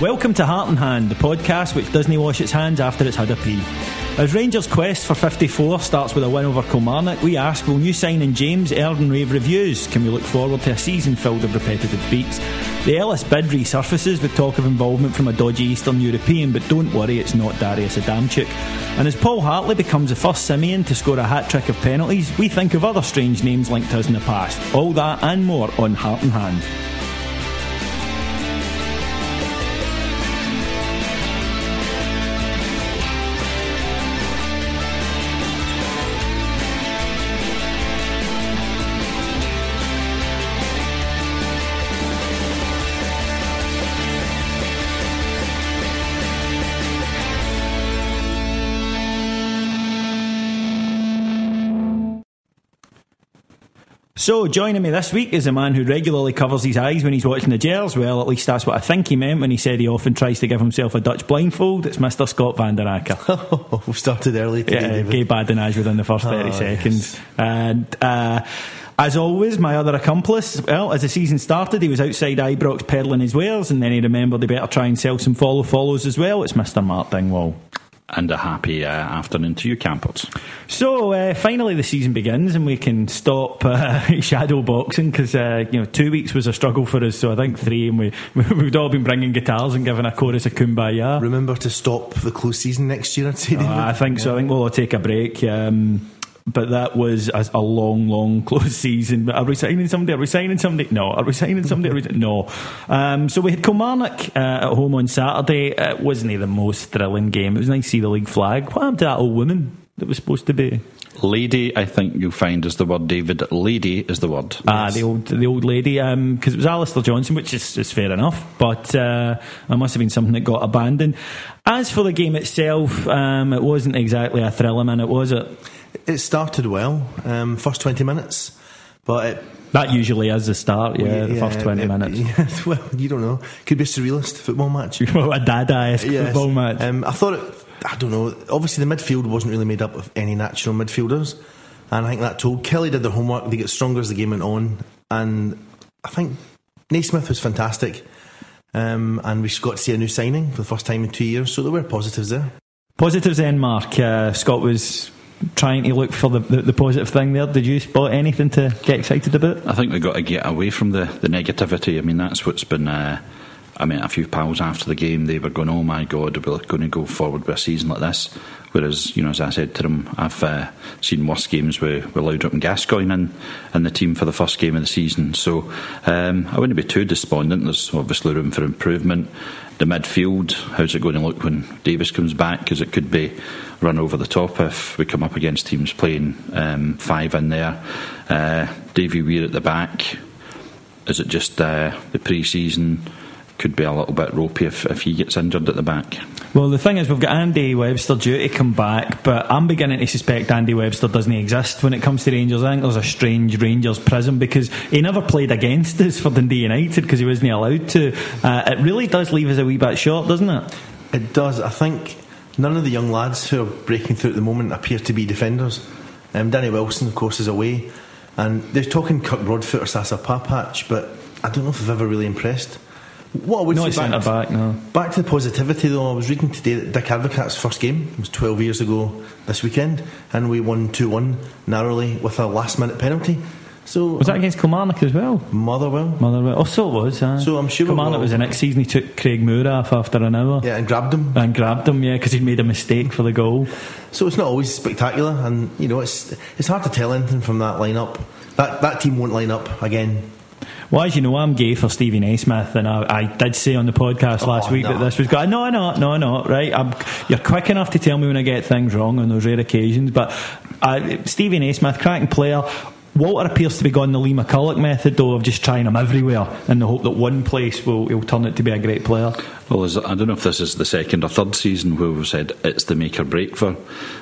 Welcome to Heart and Hand, the podcast which doesn't wash its hands after it's had a pee. As Rangers' quest for 54 starts with a win over Kilmarnock, we ask will new signing James and rave reviews? Can we look forward to a season filled with repetitive beats? The Ellis bid resurfaces with talk of involvement from a dodgy Eastern European, but don't worry, it's not Dariusz Adamczuk. And as Paul Hartley becomes the first simian to score a hat trick of penalties, we think of other strange names linked to us in the past. All that and more on Heart and Hand. So, joining me this week is a man who regularly covers his eyes when he's watching the Gers. Well, at least that's what I think he meant when he said he often tries to give himself a Dutch blindfold. It's Mr. Scot van den Akker. we started early today, yeah, David. gay badinage within the first 30 Oh, seconds. yes. And, uh, as always, my other accomplice, well, as the season started, he was outside Ibrox peddling his wares, and then he remembered he better try and sell some follow follows as well. It's Mr. Mark Dingwall. And a happy uh, afternoon to you, Camperts. So uh, finally, the season begins, and we can stop uh, shadow boxing because uh, you know two weeks was a struggle for us. So I think three, and we we've all been bringing guitars and giving a chorus of kumbaya. Remember to stop the close season next year, I'd say, David. I think so. I think we'll all take a break. Um, but that was a, a long, long close season. Are we signing somebody? Are we signing somebody? No. Are we signing somebody? Are we, no. Um, so we had Kilmarnock uh, at home on Saturday. It wasn't the most thrilling game. It was nice to see the league flag. What happened to that old woman that was supposed to be? Lady, I think you'll find is the word, David. Lady is the word. Ah, the old the old lady, because it was Alastair Johnston, which is, is fair enough, but uh, it must have been something that got abandoned. As for the game itself, um, it wasn't exactly a thrill It was it? It started well, um, first 20 minutes, but it, That usually is the start, yeah, the first 20 it- minutes. yeah, well, you don't know. Could be a surrealist football match. a dada-esque Yes. football match. Um, I thought it, I don't know, obviously the midfield wasn't really made up of any natural midfielders, and I think that told. Killie did their homework, they get stronger as the game went on, and I think Naismith was fantastic. Um, and we got to see a new signing for the first time in two years, so there were positives there. Positives then, Mark. Uh, Scot was trying to look for the, the, the positive thing there. Did you spot anything to get excited about? I think we've got to get away from the, the negativity. I mean, that's what's been. Uh, I mean, a few pals after the game, they were going, "Oh my God, we're going to go forward with a season like this." Whereas, you know, as I said to them, I've uh, seen worse games with, with Laudrup and Gascoigne in, in the team for the first game of the season. So um, I wouldn't be too despondent. There's obviously room for improvement. The midfield, how's it going to look when Davis comes back? Because it could be run over the top if we come up against teams playing um, five in there. Uh, Davy Weir at the back. Is it just uh, the pre-season? Could be a little bit ropey if, if he gets injured at the back. Well, the thing is, we've got Andy Webster due to come back, but I'm beginning to suspect Andy Webster doesn't exist when it comes to Rangers. I think there's a strange Rangers prism because he never played against us for Dundee United because he wasn't allowed to. Uh, it really does leave us a wee bit short, doesn't it? It does. I think none of the young lads who are breaking through at the moment appear to be defenders. Um, Danny Wilson, of course, is away, and they're talking Kirk Broadfoot or Sasa Papac, but I don't know if they've ever really impressed. What I would Not say centre back, no. Back to the positivity, though. I was reading today that Dick Advocaat's first game was 12 years ago this weekend, and we won 2 1 narrowly with a last minute penalty. So Was that against Kilmarnock as well? Motherwell? Motherwell. Oh, so it was. Uh, So I'm sure Kilmarnock was the next season. He took Craig Moore off after an hour. Yeah, and grabbed him. And grabbed him, yeah, because he'd made a mistake for the goal. So it's not always spectacular, and you know it's it's hard to tell anything from that lineup. That that team won't line up again Well, as you know, I'm gay for Stevie Naismith, and I, I did say on the podcast last Oh, week no. that this was going. No, no, no, no. Right, I'm, you're quick enough to tell me when I get things wrong on those rare occasions. But uh, Stevie Naismith, cracking player. Walter appears to be going the Lee McCulloch method, though, of just trying him everywhere in the hope that one place will he'll turn it to be a great player. Well, I don't know if this is the second or third season where we've said it's the make or break for,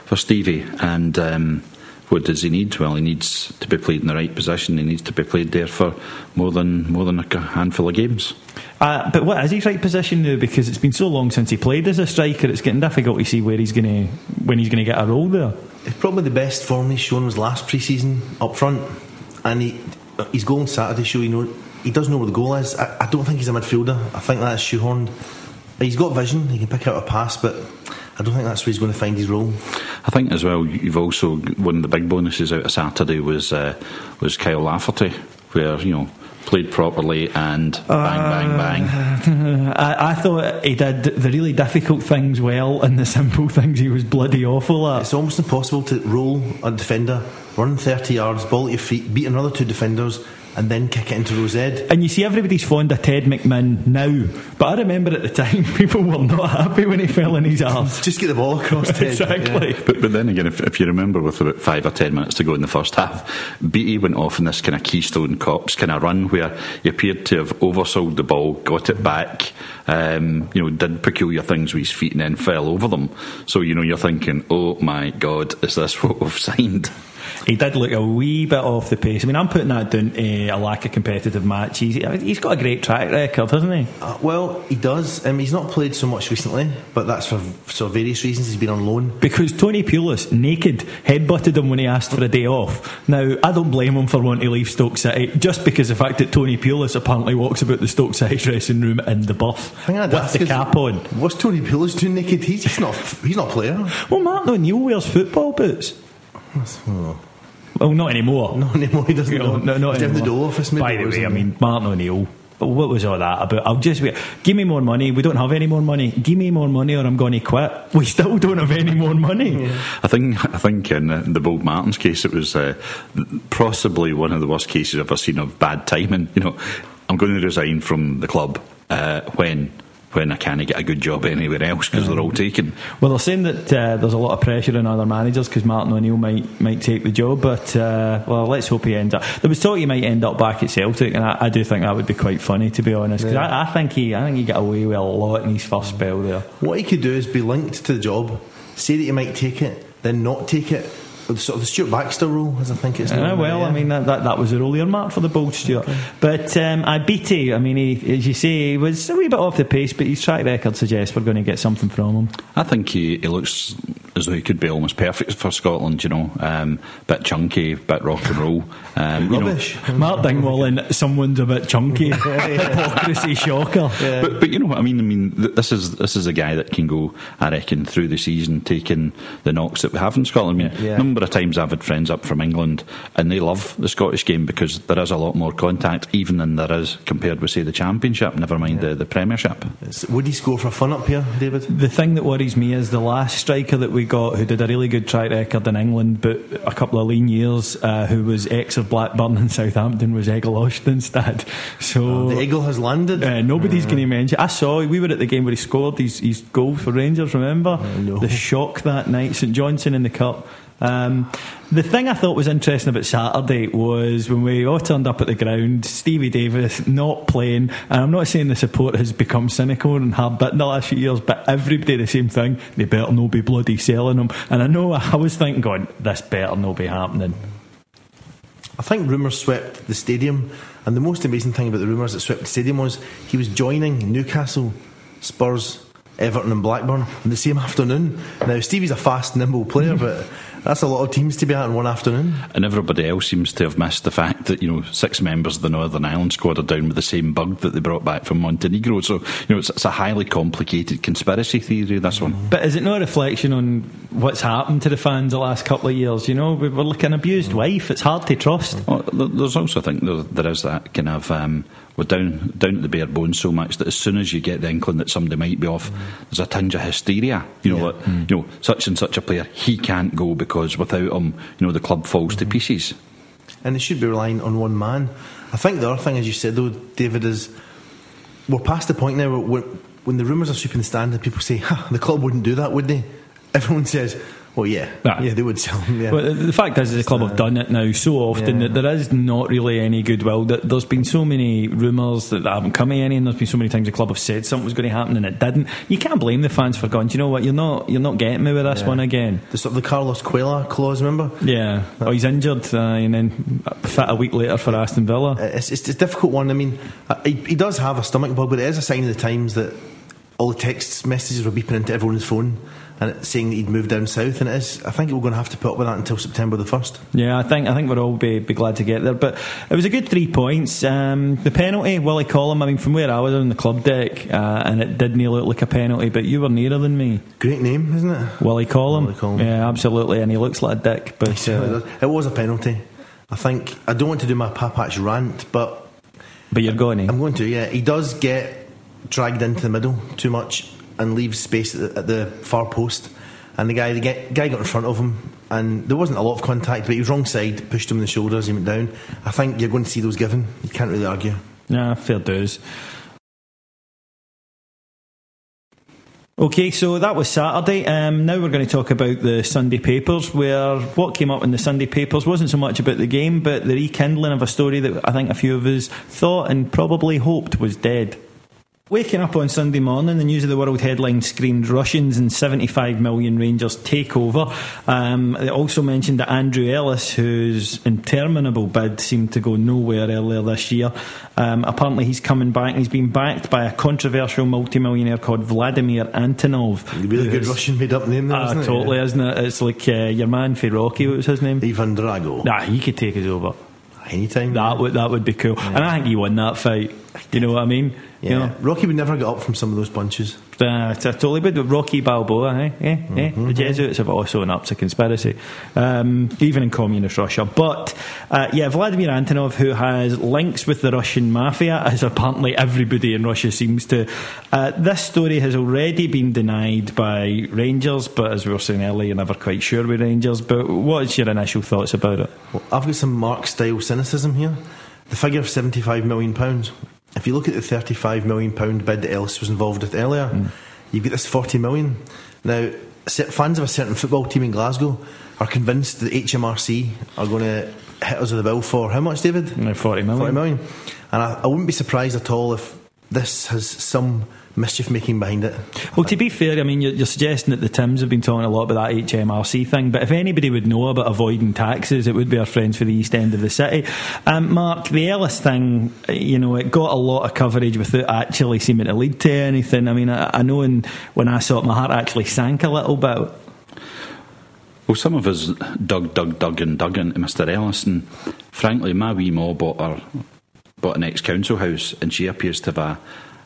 for Stevie. And um, what does he need? Well, he needs to be played in the right position. He needs to be played there for more than more than a handful of games. Uh, but what is his right position now? Because it's been so long since he played as a striker, it's getting difficult to see where he's going to when he's going to get a role there. Probably the best form he's shown was last pre-season up front, and he his goal on Saturday show. You know, he does know where the goal is. I, I don't think he's a midfielder. I think that's shoehorned. He's got vision. He can pick out a pass, but I don't think that's where he's going to find his role. I think as well. You've also one of the big bonuses out of Saturday was uh, was Kyle Lafferty, where you know played properly and bang bang bang. I, I thought he did the really difficult things well, and the simple things he was bloody awful at. It's almost impossible to roll a defender, run 30 yards, ball at your feet, beat another two defenders, and then kick it into Rose Ed. And you see, everybody's fond of Ted McMinn now, but I remember at the time people were not happy when he fell in his arms. Just get the ball across, Ted. exactly. Yeah. But, but then again, if, if you remember, with about five or ten minutes to go in the first half, Beattie went off in this kind of Keystone Cops kind of run where he appeared to have oversold the ball, got it back, um, you know, did peculiar things with his feet and then fell over them. So, you know, you're thinking, oh my God, is this what we've signed? He did look a wee bit off the pace. I mean, I'm putting that down to a lack of competitive match. He's, he's got a great track record, hasn't he? Uh, well, he does. Um, he's not played so much recently, but that's for, for various reasons. He's been on loan. Because Tony Pulis, naked, headbutted him when he asked for a day off. Now, I don't blame him for wanting to leave Stoke City, just because the fact that Tony Pulis apparently walks about the Stoke City dressing room in the buff I think with the cap on. What's Tony Pulis doing naked? He's, he's not. He's not a player. Well, Martin O'Neill wears football boots. Well, not anymore. Not anymore. He doesn't. You know, know. no, not He's down the door office. Maybe By the way, I mean Martin O'Neill. What was all that about? I'll just wait. Give me more money. We don't have any more money. Give me more money, or I'm going to quit. We still don't have any more money. I think I think in uh, the Bob Martins case, it was uh, possibly one of the worst cases I've ever seen of bad timing. You know, I'm going to resign from the club uh, when when I can't get a good job anywhere else because they're all taken. Well, they're saying that uh, there's a lot of pressure on other managers because Martin O'Neill might might take the job, but uh, well, let's hope he ends up. There was talk he might end up back at Celtic, and I, I do think that would be quite funny to be honest. Because I, I think he, I think he got away with a lot in his first spell there. What he could do is be linked to the job, say that he might take it, then not take it. Sort of the Stuart Baxter rule, as I think it's Uh, known. well, I mean that, that, that was the role earmarked for the bold Stuart. But um, I beat it. I mean, he, as you say, he was a wee bit off the pace, but his track record suggests we're going to get something from him. I think he, he looks as though he could be almost perfect for Scotland. You know, um, bit chunky, bit rock and roll. Um, you know, rubbish. Mark Dingwall and someone's a bit chunky. Hypocrisy shocker. But, but you know what I mean. I mean, th- this is this is a guy that can go. I reckon through the season, taking the knocks that we have in Scotland. I mean, Yeah. A number of times I've had friends up from England, and they love the Scottish game because there is a lot more contact, even than there is compared with say the Championship. Never mind the, the Premiership. It's- Would he score for fun up here, David? The thing that worries me is the last striker that we got who did a really good track record in England, but a couple of lean years, uh, who was ex of Blackburn and Southampton, was Egil Ostenstad. So The eagle has landed. Uh, nobody's going to mention. I saw we were at the game where he scored his, his goal for Rangers. Remember no. the shock that night, St Johnstone in the cup. Um, the thing I thought was interesting about Saturday was when we all turned up at the ground, Stevie Davis not playing, and I'm not saying the support has become cynical and hard bitten the last few years, but everybody the same thing. They better not be bloody selling them. And I know I was thinking, going, this better not be happening. I think rumours swept the stadium, and the most amazing thing about the rumours that swept the stadium was he was joining Newcastle, Spurs, Everton, and Blackburn on the same afternoon. Now Stevie's a fast, nimble player, but that's a lot of teams to be at in one afternoon. And everybody else seems to have missed the fact that you know six members of the Northern Ireland squad are down with the same bug that they brought back from Montenegro. So you know it's, it's a highly complicated conspiracy theory. This one. But is it not a reflection on what's happened to the fans the last couple of years? You know, we were like an abused wife. It's hard to trust. Well, there's also, I think, there, there is that kind of um, we're down down to the bare bones so much that as soon as you get the inkling that somebody might be off, there's a tinge of hysteria. You know, what, mm. you know, such and such a player, he can't go because without him, you know, the club falls to pieces. and they should be relying on one man. I think the other thing, as you said though, David, is we're past the point now where when the rumours are sweeping the stand and people say, the club wouldn't do that, would they? Everyone says, well, yeah, yeah, they would sell him. Yeah. But the fact is, the club have done it now so often Yeah. that there is not really any goodwill. That There's been so many rumours that haven't come any, and there's been so many times the club have said something was going to happen and it didn't. You can't blame the fans for going. Do you know what? You're not. You're not getting me with this Yeah. one again. the sort of the Carlos Cuéllar clause, remember? Yeah. Oh, he's injured, uh, and then fit a week later for Aston Villa. It's, it's a difficult one. I mean, uh, he, he does have a stomach bug, but it is a sign of the times that all the text messages were beeping into everyone's phone and saying that he'd moved down south. And it is, I think we're going to have to put up with that until September the 1st. Yeah, I think I think we'll all be, be glad to get there. But it was a good three points. Um, the penalty, Willie Collum. I mean, from where I was on the club deck, uh, and it did nearly look like a penalty, but you were nearer than me. Great name, isn't it? Willie Collum. Willie Collum. Yeah, absolutely, and he looks like a dick. But uh. It was a penalty. I think, I don't want to do my Papac rant, but but you're going I'm going to, yeah. He does get dragged into the middle too much and leaves space at the, at the far post. And the guy, the guy, guy got in front of him, and there wasn't a lot of contact, but he was wrong side, pushed him in the shoulders, he went down. I think you're going to see those given. You can't really argue. Nah, fair dues. Okay, so that was Saturday. Um, now we're going to talk about the Sunday papers, where what came up in the Sunday papers wasn't so much about the game, but the rekindling of a story that I think a few of us thought and probably hoped was dead. Waking up on Sunday morning, the News of the World headline screamed Russians and 75 million Rangers takeover. Um, it also mentioned that Andrew Ellis, whose interminable bid seemed to go nowhere earlier this year, um, apparently he's coming back and he's been backed by a controversial multimillionaire called Vladimir Antonov. Really good Russian made up name there, Ah, isn't it? totally, isn't it? It's like uh, your man for Rocky, what was his name? Ivan Drago. Nah, he could take us over. Anytime. That would that would be cool. And I think he won that fight. You know what I mean? yeah. You know, Rocky would never get up from some of those punches. Uh, totally, but Rocky Balboa, eh? eh? eh? Mm-hmm. The Jesuits have also an up to conspiracy, um, even in communist Russia. But uh, yeah, Vladimir Antonov, who has links with the Russian mafia, as apparently everybody in Russia seems to. Uh, this story has already been denied by Rangers, but as we were saying earlier, you're never quite sure with Rangers. But what's your initial thoughts about it? Well, I've got some Mark style cynicism here. The figure of £75 million. If you look at the £35 million bid that Ellis was involved with earlier, hmm. you get this £40 million. Now, fans of a certain football team in Glasgow are convinced that HMRC are going to hit us with a bill for how much, David? No, 40 million. 40 million. And I, I wouldn't be surprised at all if this has some mischief making behind it. Well, to be fair, I mean, you're, you're suggesting that the Tims have been talking a lot about that HMRC thing, but if anybody would know about avoiding taxes, it would be our friends for the East End of the city. Um, Mark, the Ellis thing, you know, it got a lot of coverage without actually seeming to lead to anything. I mean, I, I know in, when I saw it, my heart actually sank a little bit. Well, some of us dug, dug, dug, and dug into Mr. Ellis, and frankly, my wee ma bought her bought an ex-council house, and she appears to have a,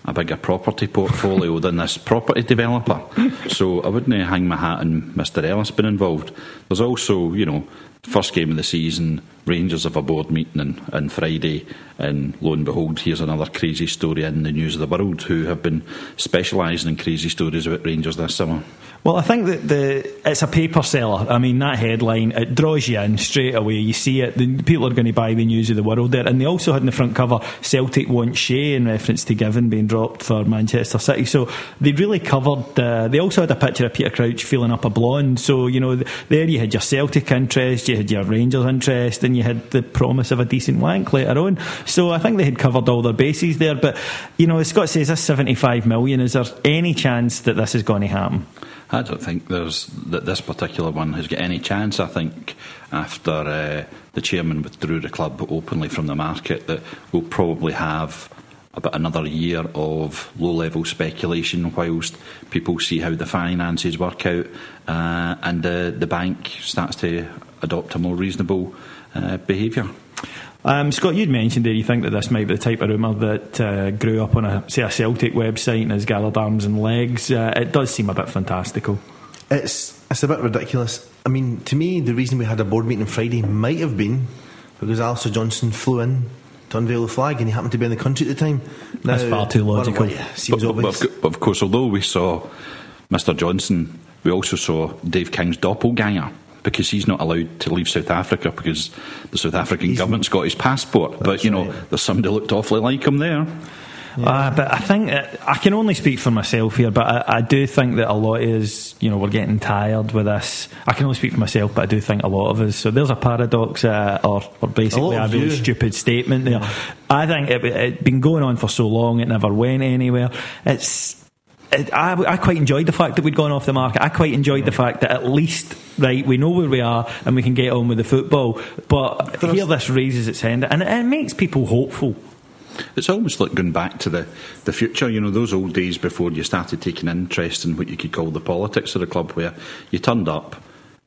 a bigger property portfolio than this property developer. So I wouldn't eh, hang my hat on Mr. Ellis being involved. There's also, you know, first game of the season, Rangers have a board meeting on, Friday, and lo and behold, here's another crazy story in the news of the world, who have been specialising in crazy stories about Rangers this summer. Well, I think that the it's a paper seller. I mean, that headline it draws you in straight away. You see it. The people are going to buy the news of the world there, and they also had in the front cover Celtic want Shay in reference to Given being dropped for Manchester City. So they really covered. Uh, they also had a picture of Peter Crouch feeling up a blonde. So you know, there you had your Celtic interest, you had your Rangers interest, and you had the promise of a decent wank later on. So I think they had covered all their bases there. But you know, as Scot says, this seventy-five million. Is there any chance that this is going to happen? I don't think there's that this particular one has got any chance. I think after uh, the chairman withdrew the club openly from the market, that we'll probably have about another year of low-level speculation, whilst people see how the finances work out, uh, and uh, the bank starts to adopt a more reasonable uh, behaviour. Um, Scot, you'd mentioned there you think that this might be the type of rumour that uh, grew up on a say a Celtic website and has gathered arms and legs. Uh, it does seem a bit fantastical. It's it's a bit ridiculous. I mean, to me, the reason we had a board meeting Friday might have been because Alastair Johnston flew in to unveil the flag, and he happened to be in the country at the time. That's far too logical. well, yeah, seems but, but- obvious. but of, of course, although we saw Mr. Johnston, we also saw Dave King's doppelganger. Because he's not allowed to leave South Africa because the South African He's- government's got his passport. But you know, right. there's somebody looked awfully like him there. Uh, but I think that, I can only speak for myself here, but I, I do think that a lot is, you know, we're getting tired with this. I can only speak for myself, but I do think a lot of us. So there's a paradox, uh, or, or basically A a, really stupid statement there. I think it, it's been going on for so long, it never went anywhere. It's. I, I quite enjoyed the fact that we'd gone off the market. I quite enjoyed the fact that at least, right, we know where we are and we can get on with the football. But There's- here this raises its hand and it, it makes people hopeful. It's almost like going back to the, the future, you know, those old days before you started taking interest in what you could call the politics of the club, where you turned up,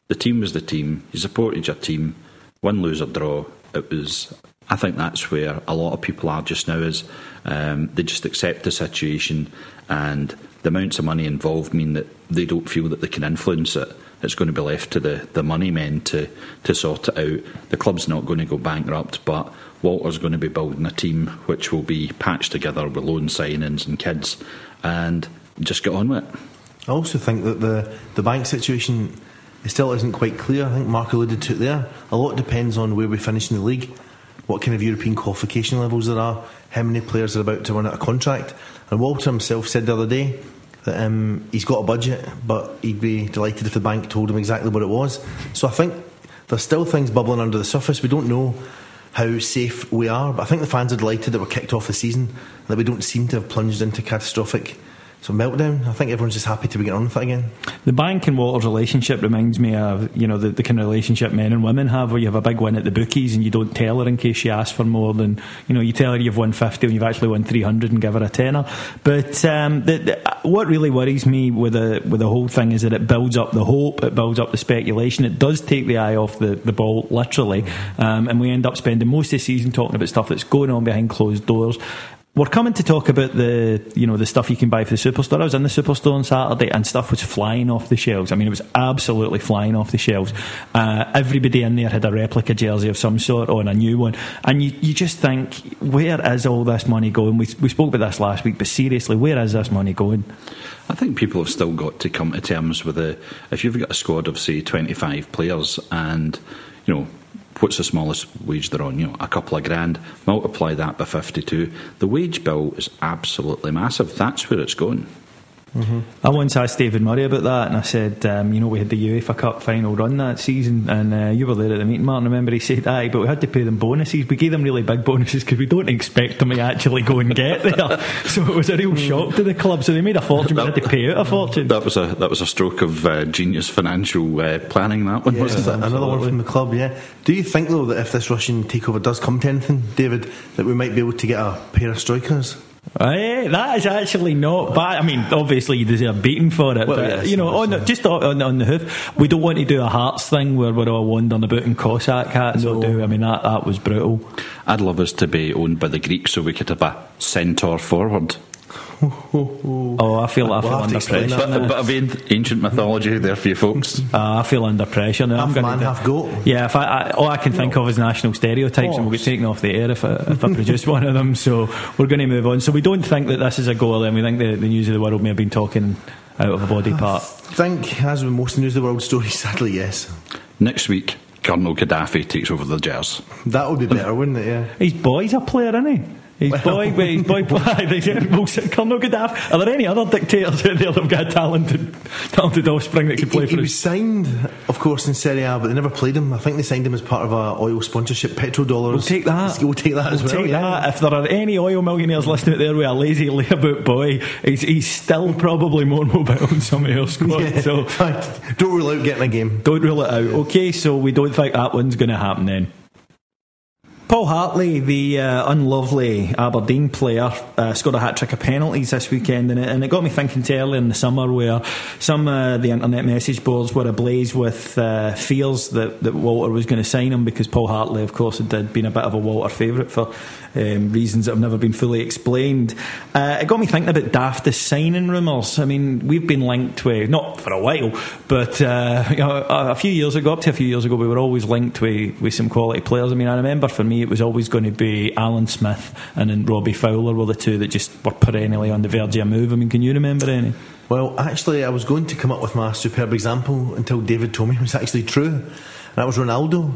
the team was the team, you supported your team, win, lose, or draw. It was, I think that's where a lot of people are just now, is um, they just accept the situation and the amounts of money involved mean that they don't feel that they can influence it. It's going to be left to the, the money men to, to sort it out. The club's not going to go bankrupt, but Walter's going to be building a team which will be patched together with loan signings and kids and just get on with it. I also think that the, the bank situation still isn't quite clear. I think Mark alluded to it there. A lot depends on where we finish in the league, what kind of European qualification levels there are, how many players are about to run out of contract. And Walter himself said the other day that um, he's got a budget, but he'd be delighted if the bank told him exactly what it was. So I think there's still things bubbling under the surface. We don't know how safe we are, but I think the fans are delighted that we're kicked off the season, that we don't seem to have plunged into catastrophic so meltdown. I think everyone's just happy to be getting on with it again. The bank and Walters relationship reminds me of you know the, the kind of relationship men and women have, where you have a big win at the bookies and you don't tell her in case she asks for more than you know. You tell her you've won fifty when you've actually won three hundred and give her a tenner. But um, the, the, what really worries me with the with the whole thing is that it builds up the hope, it builds up the speculation, it does take the eye off the, the ball literally, um, and we end up spending most of the season talking about stuff that's going on behind closed doors. We're coming to talk about the you know the stuff you can buy for the superstore. I was in the superstore on Saturday and stuff was flying off the shelves. I mean, it was absolutely flying off the shelves. Uh, everybody in there had a replica jersey of some sort or a new one, and you, you just think, where is all this money going? We we spoke about this last week, but seriously, where is this money going? I think people have still got to come to terms with the if you've got a squad of say 25 players and you know what's the smallest wage they're on? You know a couple of grand. Multiply that by 52 the wage bill is absolutely massive. That's where it's going I once asked David Murray about that, and I said, um, you know, we had the UEFA Cup final run that season, and uh, you were there at the meeting, Martin. Remember, he said, "Aye, but we had to pay them bonuses. We gave them really big bonuses because we don't expect them to actually go and get there. so it was a real shock to the club. So they made a fortune, but had to pay out a fortune. that was a that was a stroke of uh, genius financial uh, planning that one wasn't it Another one from the club, yeah. Do you think, though, that if this Russian takeover does come to anything, David, that we might be able to get a pair of strikers? Aye, that is actually not bad. I mean, obviously you deserve beating for it, Well, but yes, you know, on the, yes. just on, on the hoof, we don't want to do a Hearts thing where we're all wandering about in Cossack hats. or do. I mean, that that was brutal. I'd love us to be owned by the Greeks so we could have a centaur forward Oh, I feel I We'll feel have to under explain pressure. that. a bit of ancient mythology there for you folks Uh, I feel under pressure now. I'm man, half goat. Yeah, if I, I all I can think of is national stereotypes, and we'll get taken off the air if I, if I produce one of them. So we're going to move on. So we don't think that this is a goal, and we think the, the news of the world may have been talking out of a body part. I think, as with most news of the world stories, sadly, yes. next week Colonel Gaddafi takes over the Jazz That would be better, wouldn't it? Yeah. His boy's a player, isn't he? His boy, but his boy, Colonel Gaddafi. Are there any other dictators out there that've got a talented, talented offspring that could play He, for he us? was signed, of course, in Serie A, but they never played him. I think they signed him as part of a oil sponsorship, petrodollars. We'll take that. We'll take that as We'll well. take yeah. that. If there are any oil millionaires listening out there with a lazy layabout boy, he's, he's still probably more mobile than some of your squad. Yeah. So Don't rule out getting a game. don't rule it out. Okay, so we don't think that one's going to happen then. Paul Hartley, the uh, unlovely Aberdeen player, uh, scored a hat trick of penalties this weekend, and it, and it got me thinking to early in the summer where some uh, the internet message boards were ablaze with uh, fears that, that Walter was going to sign him because Paul Hartley, of course, had been a bit of a Walter favourite for um, reasons that have never been fully explained. Uh, it got me thinking about daftest signing rumours. I mean, we've been linked with, not for a while, but uh, you know, a a few years ago, up to a few years ago, we were always linked with, with some quality players. I mean, I remember for me, me, it was always going to be Alan Smith and then Robbie Fowler were the two that just were perennially on the verge of a move. I mean, can you remember any? Well, actually, I was going to come up with my superb example until David told me it was actually true, and that was Ronaldo.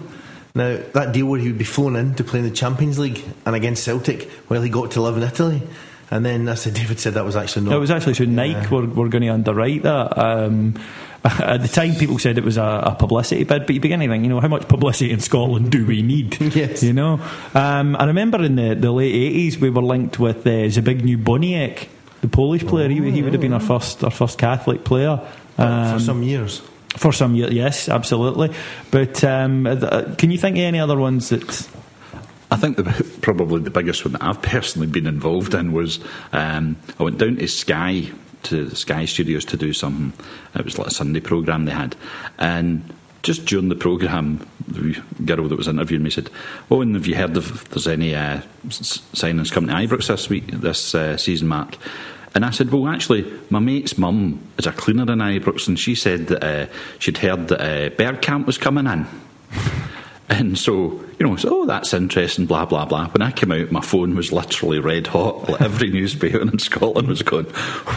Now, that deal where he would be flown in to play in the Champions League and against Celtic while he got to live in Italy. And then, as David said, that was actually not. It was actually true. Nike yeah. were, were going to underwrite that. Um, at the time, people said it was a, a, publicity bid, but you begin to think, you know, how much publicity in Scotland do we need? yes. You know, um, I remember in the, the late eighties, we were linked with uh, Zbigniew Boniek, the Polish player. Oh, he, he, would have been our first our first Catholic player um, for some years. For some years, yes, absolutely. But um, uh, can you think of any other ones that? I think the, probably the biggest one that I've personally been involved in was um, I went down to Sky to Sky Studios to do something. It was like a Sunday program they had, and just during the programme, the girl that was interviewing me said, "Oh, and have you heard if there's any uh, signings coming to Ibrox this week, this uh, season, Mark?" And I said, "Well, actually, my mate's mum is a cleaner in Ibrox, and she said that uh, she'd heard that uh, Bergkamp was coming in." And so, you know, so, oh, that's interesting, blah, blah, blah. When I came out, my phone was literally red hot. Like every newspaper in Scotland was going,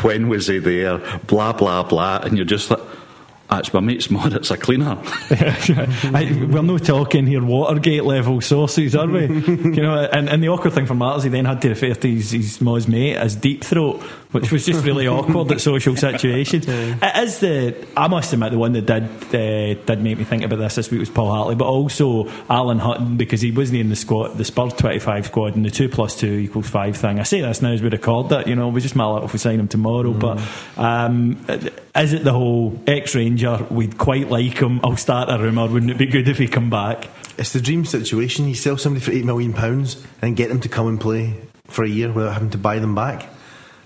when was he there? Blah, blah, blah. And you're just like, that's my mate's mod, it's a cleaner. I, we're not talking here Watergate level sources, are we? you know, and, and the awkward thing for Matt is he then had to refer to his, his mod's mate as Deep Throat, which was just really awkward at social situations. Yeah. It is the, I must admit, the one that did uh, did make me think about this this week was Paul Hartley, but also Alan Hutton, because he wasn't in the squad, the Spurs 25 squad, and the 2 plus 2 equals 5 thing. I say this now as we record that, you know, we just might if we sign him tomorrow, mm. but um, is it the whole ex Ranger? We'd quite like him. I'll start a rumour. Wouldn't it be good if he come back? It's the dream situation. You sell somebody for eight million pounds and get them to come and play for a year without having to buy them back.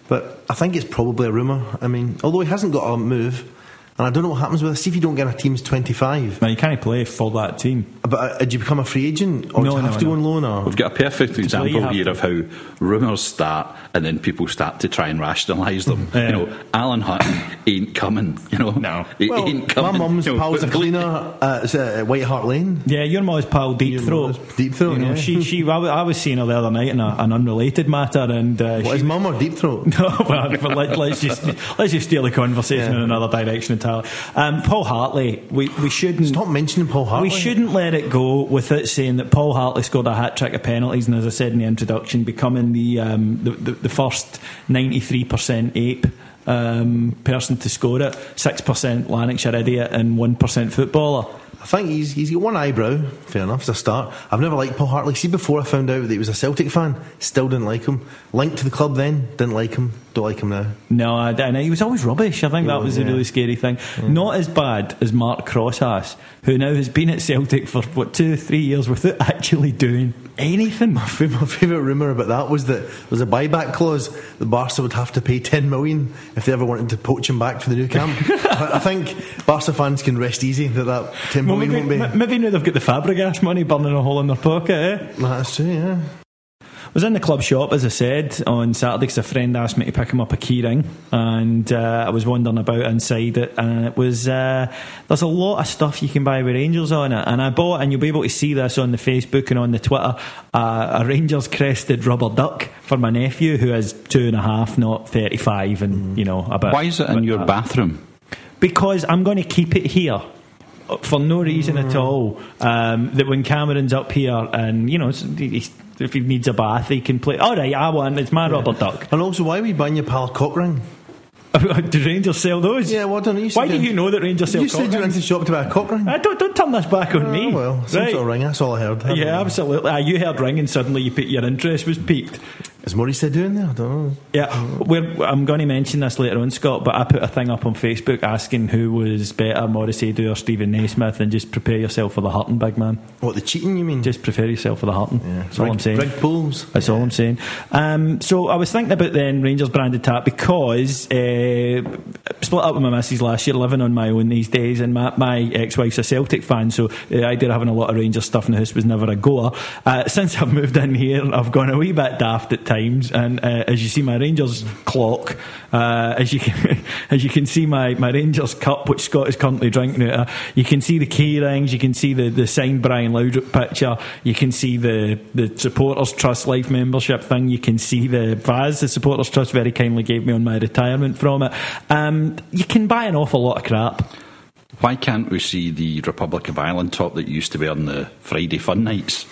But I think it's probably a rumour. I mean, although he hasn't got a move, and I don't know what happens with this. See if you don't get a team's 25. Now, you can't play for that team. But uh, do you become a free agent? Or no, do you have no, to go on loan? Or? We've got a perfect example here of how rumours start and then people start to try and rationalise them. Yeah. You know, Alan Hutton ain't coming. You know, no. He well, ain't coming. My mum's you know, pal's a cleaner at uh, White Hart Lane. Yeah, your mum's pal Deep Throat. Deep Throat, you know, yeah. she, she, I, was seeing her the other night in a, an unrelated matter. and uh, What, she, mum or Deep Throat? no, but let, us just, let's just steer the conversation yeah. in another direction entirely. Um, Paul Hartley, we, we shouldn't. Stop mentioning Paul Hartley. We shouldn't let it go without saying that Paul Hartley scored a hat trick of penalties, and as I said in the introduction, becoming the um, the, the, the, first 93% ape. Um, person to score it, 6% Lanarkshire idiot, and 1% footballer. I think he's he's got one eyebrow. Fair enough, as a start. I've never liked Paul Hartley. See, before I found out that he was a Celtic fan, still didn't like him. Linked to the club then, didn't like him. Don't like him now. No, I didn't. Know. He was always rubbish. I think that was, yeah. a really scary thing. Yeah. Not as bad as Marc Crosas, who now has been at Celtic for what two, three years without actually doing anything. My, my favourite rumour about that was that there was a buyback clause that Barca would have to pay 10 million if they ever wanted to poach him back to the Nou Camp. I think Barca fans can rest easy that that 10 well, million maybe, won't be. Maybe now they've got the Fabregas money burning a hole in their pocket, eh? That's true, yeah was in the club shop, as I said, on Saturday because a friend asked me to pick him up a keyring, and uh, I was wandering about inside it, and it was uh, there's a lot of stuff you can buy with Rangers on it, and I bought, and you'll be able to see this on the Facebook and on the Twitter, uh, a Rangers crested rubber duck for my nephew who is two and a half, not thirty five, and you know about. Why is it in your bathroom? Because I'm going to keep it here for no reason mm. at all. Um, that when Cameron's up here and you know if he needs a bath, he can play. All right, I want it's my yeah. rubber duck. And also, why are we buying your pal cock ring? do Rangers sell those? Yeah, well, don't you? Why do you know that Rangers sell? You said you went to the shop to buy a cock ring. Uh, don't don't turn this back on uh, me. Well, some right. sort of ring. That's all I heard. Yeah, absolutely. Uh, you heard ring, and suddenly you, your interest was piqued. Is Morrissey doing there? I don't know. Yeah, I'm going to mention this later on, Scot, but I put a thing up on Facebook asking who was better, Morrissey or Steven Naismith, and just prepare yourself for the hurting, big man. What, the cheating, you mean? Just prepare yourself for the hurting. Yeah. That's all I'm saying. Big pools. That's yeah. all I'm saying. Um, so I was thinking about then Rangers branded tap because uh, split up with my missus last year, living on my own these days, and my, my ex wife's a Celtic fan, so the idea of having a lot of Rangers stuff in the house was never a goer. Uh, since I've moved in here, I've gone a wee bit daft at times, and uh, as you see my Rangers clock, uh, as you can, as you can see my, my Rangers cup, which Scot is currently drinking you can see the key rings, you can see the, the signed Brian Laudrup picture, you can see the, the supporters trust life membership thing, you can see the Vaz, the supporters trust very kindly gave me on my retirement from it. Um, you can buy an awful lot of crap. Why can't we see the Republic of Ireland top that used to be on the Friday fun nights?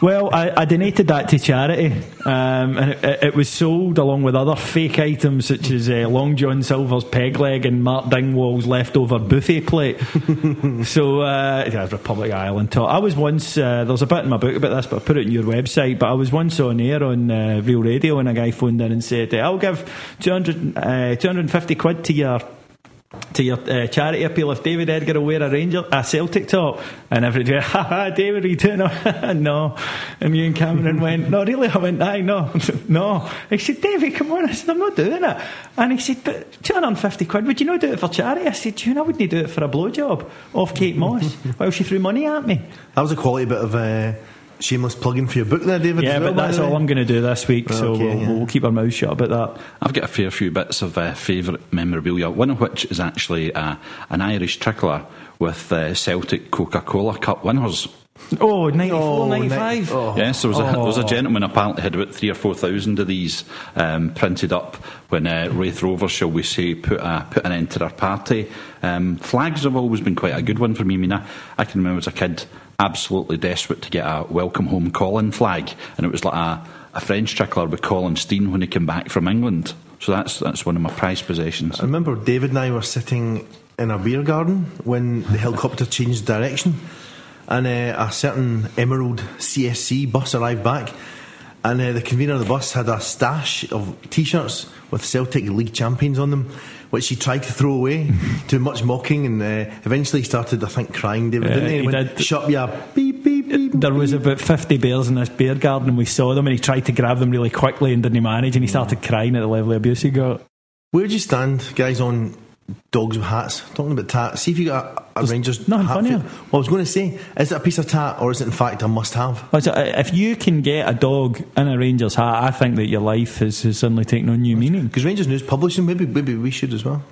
Well, I, I donated that to charity, um, and it, it, was sold along with other fake items such as uh, Long John Silver's peg leg and Mark Dingwall's leftover buffet plate. so, uh, yeah, Republic of Ireland top. I was once, uh, there's a bit in my book about this, but I put it on your website. But I was once on air on uh, Real Radio, and a guy phoned in and said, I'll give 200, uh, 250 quid to your to your uh, charity appeal if David Edgar will wear a Ranger a Celtic top. And everybody went ha ha David are you doing it? no. And me and Cameron went no really I went aye no no. He said David come on I said I'm not doing it. And he said but 250 quid would you not do it for charity? I said you know I wouldn't do it for a blowjob off Kate Moss. While she threw money at me. That was a quality bit of uh Shameless plugging for your book there, David. Yeah, well, but that's all I'm going to do this week, so okay, we'll, yeah. we'll, keep our mouths shut about that. I've got a fair few bits of uh, favourite memorabilia, one of which is actually uh, an Irish tricolor with uh, Celtic Coca Cola Cup winners. Oh, 94, Oh, 95. oh. Yes, there was, a, there was a Oh. gentleman apparently had about three or four thousand of these um, printed up when uh, Raith Rovers, shall we say, put a, put an end to their party. Um, flags have always been quite a good one for me. I mean, I, I can remember as a kid absolutely desperate to get a welcome home Colin flag, and it was like a, a French tricolor with Colin Stein when he came back from England. So that's that's one of my prized possessions. I remember David and I were sitting in a beer garden when the helicopter changed direction, and uh, a certain Emerald CSC bus arrived back, and uh, the convener of the bus had a stash of T-shirts with Celtic League champions on them, which he tried to throw away to much mocking, and uh, eventually started, I think, crying. David, Yeah, didn't he? he went, did. Shut ya, beep beep beep. There was about 50 bears in this beer garden, and we saw them, and he tried to grab them really quickly and didn't he manage, and he started crying at the level of abuse he got. Where do you stand, guys, on dogs with hats? Talking about tats, See if you got a, Rangers nothing funnier. for- Well, I was going to say, is it a piece of tat or is it in fact a must-have? Well, uh, If you can get a dog in a Rangers hat, I think that your life has, has suddenly taken on new meaning. Because Rangers News publishing, maybe maybe we should as well.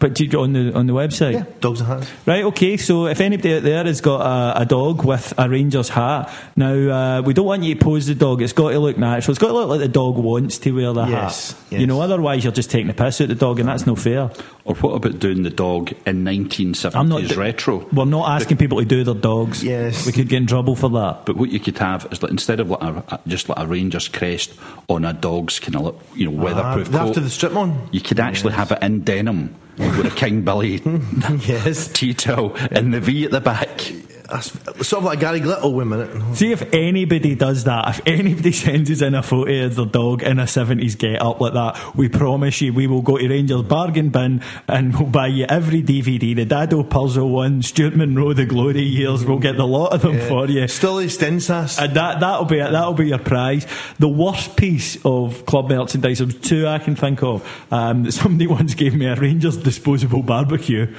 But do you go on the on the website? Yeah, dogs and hats. Right, okay, so if anybody out there has got a, a dog with a Rangers hat, now uh, we don't want you to pose the dog, it's got to look natural, it's got to look like the dog wants to wear the Yes, hat. yes. You know, otherwise you're just taking the piss out the dog, and that's no fair. Or what about doing the dog in 1970s I'm not retro? We're not asking people to do their dogs. Yes. We could get in trouble for that. But what you could have is like instead of like a, a- just like a Rangers crest on a dog's kind of you know weatherproof Ah, coat, after the strip on. you could actually have it in denim with a King Billy yes. Tito and the V at the back. That's sort of like Gary Glitter. wait a minute. See if anybody does that, if anybody sends us in a photo of their dog in a 70s get up like that, we promise you we will go to Rangers bargain bin and we'll buy you every DVD, the Dado Pršo one, Stuart Munro, the Glory Years, we'll get the lot of them for you. Ståle Stensaas. And that that'll be that'll be your prize. The worst piece of club merchandise, there's two I can think of. Um, that somebody once gave me a Rangers disposable barbecue.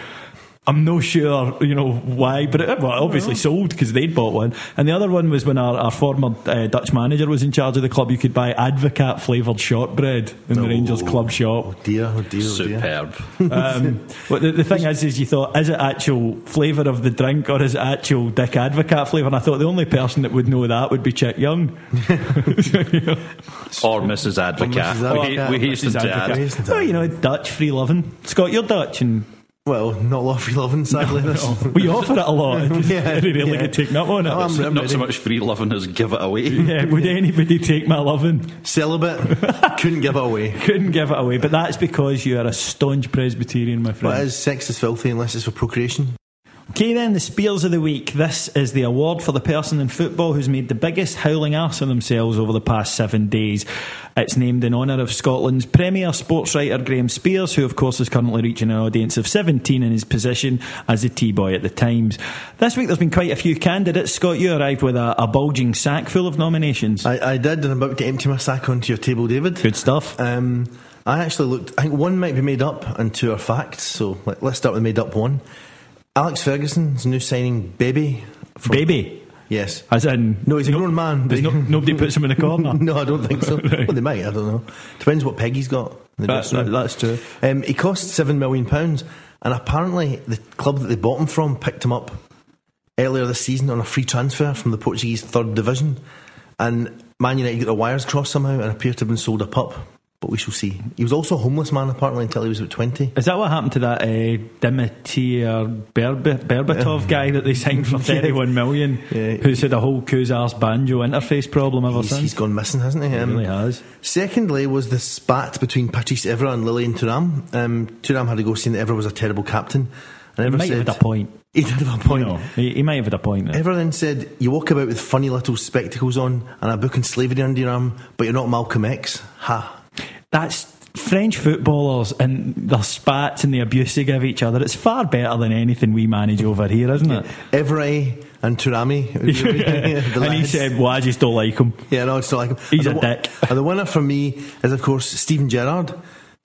I'm not sure, you know, why, but it well, obviously sold because they'd bought one. And the other one was when our, our former uh, Dutch manager was in charge of the club. You could buy Advocaat flavoured shortbread in the Rangers club shop. Oh dear, oh dear, oh dear. Superb. Um, but the, the thing is, is you thought, is it actual flavour of the drink or is it actual Dick Advocaat flavour? And I thought the only person that would know that would be Chick Young. or Mrs. Advocate. Mrs. We, Advocate. we hasten Mrs. to Advocate. add. Hasten Well, you know, Dutch free loving. Scot, you're Dutch, and Well, not a lot of free loving, sadly. this. we offer it a lot. It just Yeah, very rarely yeah. get taken up on it. Oh, I'm re- Not so much free loving as give it away. yeah, would anybody take my loving? Celibate. Couldn't give it away. Couldn't give it away, but that's because you are a staunch Presbyterian, my friend. What is sex is filthy unless it's for procreation? Okay, then, the Spiers of the Week. This is the award for the person in football who's made the biggest howling arse of themselves over the past seven days. It's named in honour of Scotland's premier sports writer Graham Spiers, who, of course, is currently reaching an audience of 17 in his position as a T boy at the Times. This week, there's been quite a few candidates. Scot, you arrived with a, a bulging sack full of nominations. I, I did, and I'm about to empty my sack onto your table, David. Good stuff. Um, I actually looked. I think one might be made up, and two are facts. So let, let's start with the made up one. Alex Ferguson's new signing, Bébé. From, Bébé. Yes. As in, No, he's a grown man. there's no, nobody puts him in a corner. no, I don't think so. Right. Well, they might. I don't know. Depends what Peggy's got. That- that- that's true. Um, he cost seven million pounds, and apparently the club that they bought him from picked him up earlier this season on a free transfer from the Portuguese third division. And Man United got the wires crossed somehow and appear to have been sold a pup. But we shall see. He was also a homeless man apparently until he was about twenty. Is that what happened to that uh, Dimitar Berb- Berbatov guy that they signed for 31 million, Yeah. who's had a whole Kuzars banjo interface problem ever He's, since? he's gone missing, hasn't he? He Um, really has. Secondly, was the spat between Patrice Evra and Lilian Thuram. Um, Thuram had to go saying that Evra was a terrible captain. And He Evra might have had a point. He did have a point. No, he, he might have had a point there. Evra then said, You walk about with funny little spectacles on and a book in slavery under your arm, but you're not Malcolm X. Ha. That's French footballers and their spats and the abuse they give each other. It's far better than anything we manage over here, isn't it? Evra and Thuram. and he lads. said, "Well, I just don't like him." Yeah, no, it's not like him. He's And a the, dick. And the winner for me is, of course, Steven Gerrard,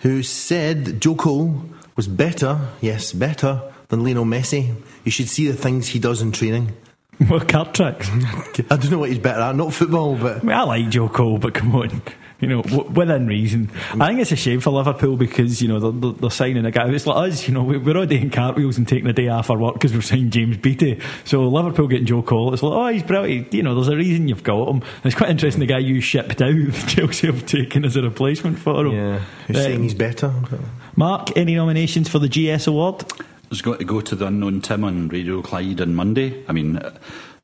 who said Joe Cole was better, yes, better than Lionel Messi. You should see the things he does in training. What card tricks? I don't know what he's better at, not football, but I mean, I like Joe Cole, but come on. You know, w- within reason. I think it's a shame for Liverpool because, you know, they're, they're, they're signing a guy. It's like us, you know, we- we're already in cartwheels and taking a day off our work because we've signed James Beattie. So Liverpool getting Joe Cole, it's like, oh, he's brilliant. You know, there's a reason you've got him. And It's quite interesting the guy you shipped out, Chelsea have taken as a replacement for him. yeah, who's Um, saying he's better? Mark, any nominations for the GS Award? It's got to go to the unknown Tim on Radio Clyde on Monday. I mean, uh,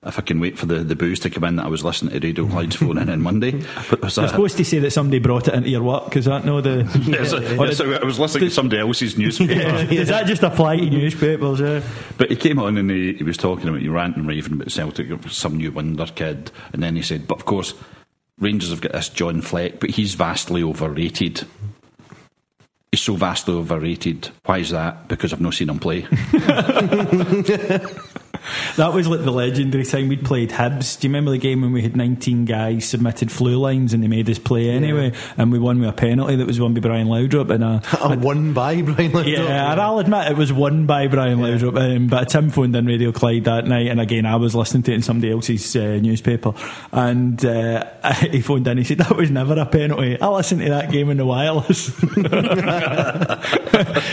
if I can wait for the, the booze to come in, that I was listening to Radio Clyde's phone in on Monday. But there's You're supposed to say that somebody brought it into your work. Is that no the? Yes, I- Or yes, did- I was listening to somebody else's newspaper. Does that just apply to newspapers? Yeah. But he came on and he, he was talking about, you ranting and raving about Celtic, some new wonder kid. And then he said, but of course, Rangers have got this John Fleck, but he's vastly overrated. He's so vastly overrated. Why is that? Because I've not seen him play. That was like the legendary time we'd played Hibs. Do you remember the game when we had 19 guys submitted flu lines and they made us play anyway? And we won with a penalty that was won by Brian Laudrup. And a, A one by Brian Laudrup. yeah, and I'll admit it was won by Brian Laudrup. Um, but Tim phoned in Radio Clyde that night, and again, I was listening to it in somebody else's uh, newspaper. And uh, he phoned in, he said, That was never a penalty. I listened to that game in the wireless.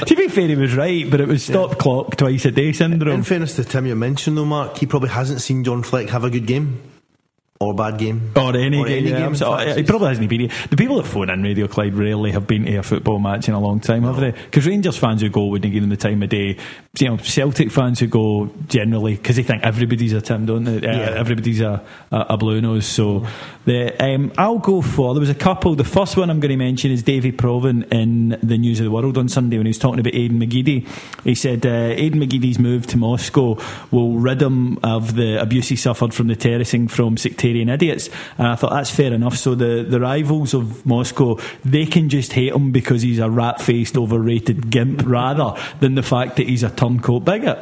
to be fair, he was right, but it was stop clock twice a day syndrome. In fairness to Tim, you mentioned though, Mark, he probably hasn't seen John Fleck have a good game or bad game Or any, Or game, any yeah, game, I'm sorry, in fact. he probably hasn't been here. The people that phone in Radio Clyde rarely have been to a football match in a long time, have they? Because Rangers fans who go wouldn't give them the time of day. You know, Celtic fans who go generally because they think everybody's a Tim, don't they? Uh, Everybody's a, a, a blue nose. So the um, I'll go for. There was a couple. The first one I'm going to mention is Davy Provan in the News of the World on Sunday when he was talking about Aidan McGeady. He said uh, Aidan McGeady's move to Moscow will rid him of the abuse he suffered from the terracing from sectarian idiots. And I thought that's fair enough. So the, the rivals of Moscow, they can just hate him because he's a rat faced, overrated gimp rather than the fact that he's a turncoat bigot.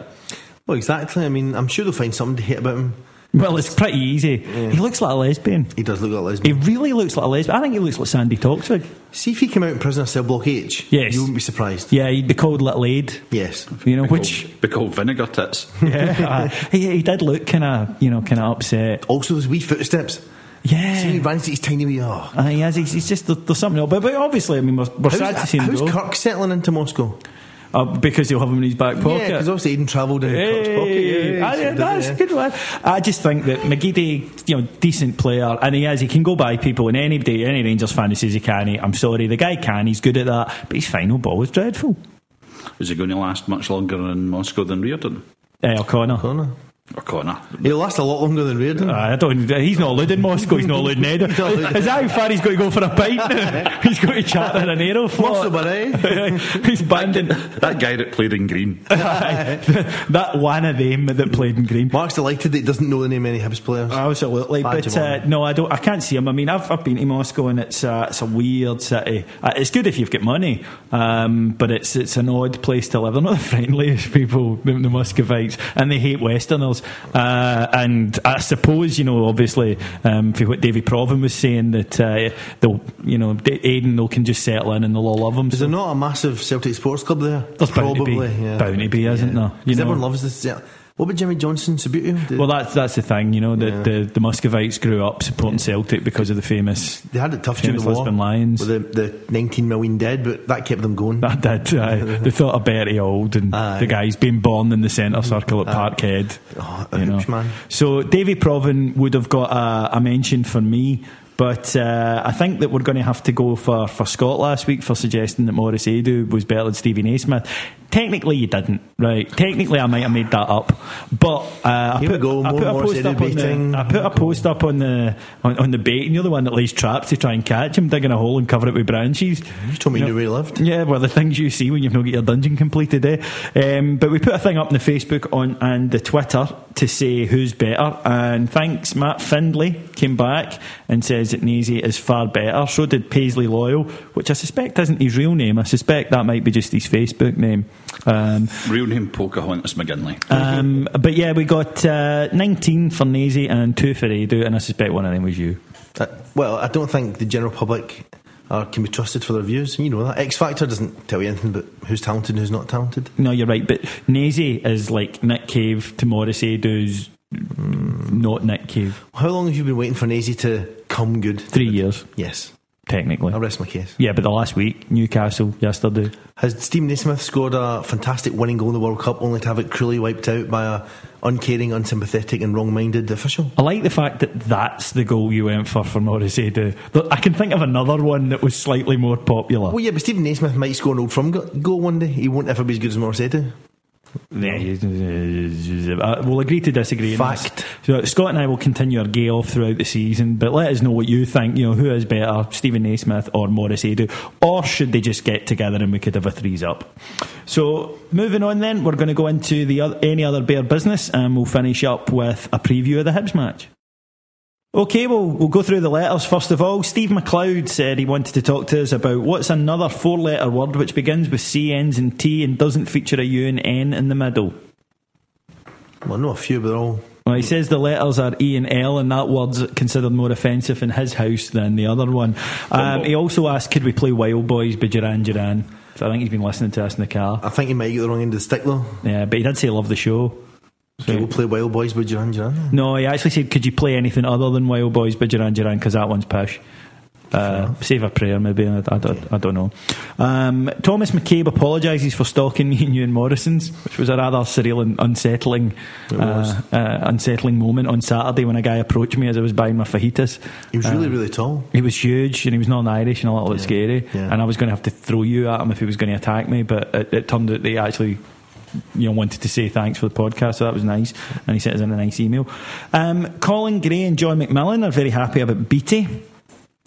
Well, exactly. I mean, I'm sure they'll find something to hate about him. Well, it's pretty easy. He looks like a lesbian. He does look like a lesbian. He really looks like a lesbian. I think he looks like Sandi Toksvig. See if he came out in Prisoner Cell Block H. Yes. You wouldn't be surprised. Yeah, he'd be called Little Aid. Yes. You know, Be which called- be called vinegar tits. yeah, uh, he, he did look kind of you know kind of upset. Also, those wee footsteps. See he Yeah, runs to his tiny wee. Oh. uh, he has. He's, he's just there's something else. But, but obviously, I mean, we're, we're sad to see him how's go Kirk settling into Moscow? Uh, because he'll have him in his back Yeah, pocket. because obviously Aidan travelled in Kirk's pocket. Yeah, ah, yeah, that's yeah. a good one. I just think that McGeady, you know, decent player, and he is. He can go by people, and any day, any Rangers fan who says he can, he, I'm sorry, the guy can. He's good at that, but his final ball was dreadful. Is he going to last much longer in Moscow than Riordan? Uh, O'Connor. Connor. Or Connor? He'll last a lot longer than Riordan. I don't. He's not alluding Moscow. He's not alluding Edinburgh. not. Is that how far he's got to go for a pint he's got to chat in an aeroflot. Moscow, but eh? he's banding That guy that played in green. that one of them that played in green. Mark's delighted that he doesn't know the name of any Hibs players. Absolutely, Badge but uh, no, I don't. I can't see him. I mean, I've, I've been to Moscow, and it's uh, it's a weird city. Uh, it's good if you've got money, um, but it's it's an odd place to live. They're not the friendliest people, the, the Muscovites, and they hate Westerners. Uh, and I suppose you know, obviously, um, for what Davy Provan was saying that uh, they'll, you know, Aidan they'll can just settle in and they'll all love him. Is there not a massive Celtic sports club there? There's bound to be, Probably, yeah. bound to be, isn't there? You know, everyone loves this. yeah. What about Jimmy Johnstone, Subbuteo? Did- Well, that's that's the thing, you know. The Yeah. the, the Muscovites grew up supporting Celtic because of the famous. they had it tough during the war Lisbon Lions. with the, the 19 million dead, but that kept them going. That did. aye. they thought of Bertie Auld and Aye. the guy's been born in the centre circle at Parkhead. Oh, a hoops man. So Davy Provan would have got a, a mention for me. But uh, I think that we're going to have to go for, for Scot last week for suggesting that Maurice Edu was better than Stevie Naismith. Technically, you didn't, right? Technically, I might have made that up. But uh, I put, go, I put a post up on the, I put a post up on the on, on the bait, and you're the one that lays traps to try and catch him, digging a hole and cover it with branches. You told me you know- where he lived. yeah, well, the things you see when you've not got your dungeon completed, eh? Um, but we put a thing up on the Facebook on and the Twitter to say who's better. And thanks, Matt Findlay came back and says that Nazy is far better. So did Paisley Loyal, which I suspect isn't his real name. I suspect that might be just his Facebook name. Um, Real name Pocahontas McGinley. um, but yeah, we got uh, 19 for Nazy and 2 for Edu, and I suspect one of them was you. Uh, well, I don't think the general public are, can be trusted for their views. You know that X Factor doesn't tell you anything but who's talented and who's not talented. No, you're right, but Nazy is like Nick Cave to Maurice Edu's not Nick Cave. How long have you been waiting for Nazy to come good? Three years, Yes, technically. I rest my case. Yeah, but the last week, Newcastle yesterday. Has Steve Naismith scored a fantastic winning goal in the World Cup only to have it cruelly wiped out by a uncaring, unsympathetic, and wrong-minded official? I like the fact that that's the goal you went for for Edu. Look, I can think of another one that was slightly more popular. Well, yeah, but Steven Naismith might score an old go- goal one day. He won't ever be as good as Maurice Edu. Yeah, you- uh, we'll agree to disagree. Fact. So Scot and I will continue our gay off throughout the season, but let us know what you think. You know, who is better, Steven Naismith or Maurice Edu, or should they just get together and we could have a threes up? So moving on, then we're going to go into the oth- any other bear business, and we'll finish up with a preview of the Hibs match. Okay, well, we'll go through the letters first of all. Steve McLeod said he wanted to talk to us about what's another four letter word which begins with C, ends in T, and doesn't feature a U and N in the middle. Well, I know a few, but they're all. Well, he says the letters are E and L, and that word's considered more offensive in his house than the other one. Um, he also asked, could we play Wild Boys by Duran Duran? So I think he's been listening to us in the car. I think he might get the wrong end of the stick though. Yeah, but he did say love the show. Okay, we'll play Wild Boys by Duran Duran. No, he actually said, could you play anything other than Wild Boys by Duran Duran? Because that one's pish. Uh, save a prayer, maybe. I, I, don't, I don't know. Um, Thomas McCabe apologises for stalking me and you and Morrison's, which was a rather surreal and unsettling, uh, uh, unsettling moment on Saturday when a guy approached me as I was buying my fajitas. He was really, Um, really tall. He was huge and he was non-Irish and a little bit scary. yeah. And I was going to have to throw you at him if he was going to attack me, but it, it turned out they actually you know, wanted to say thanks for the podcast, so that was nice. And he sent us in a nice email. Um, Colin Gray and John McMillan are very happy about Beattie.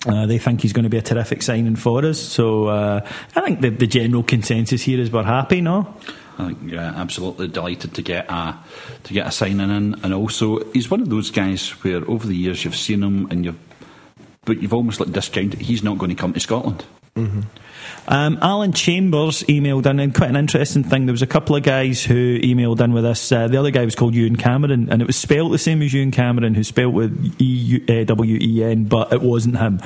Uh, they think he's going to be a terrific signing for us. So uh, I think the, the general consensus here is we're happy, no? I think yeah, absolutely delighted to get a to get a signing in, and also he's one of those guys where over the years you've seen him and you've but you've almost like discounted he's not going to come to Scotland. Um, Alan Chambers emailed in, and quite an interesting thing. There was a couple of guys who emailed in with us. Uh, the other guy was called Ewen Cameron, and it was spelt the same as Ewen Cameron, who spelt with E uh, W E N, but it wasn't him.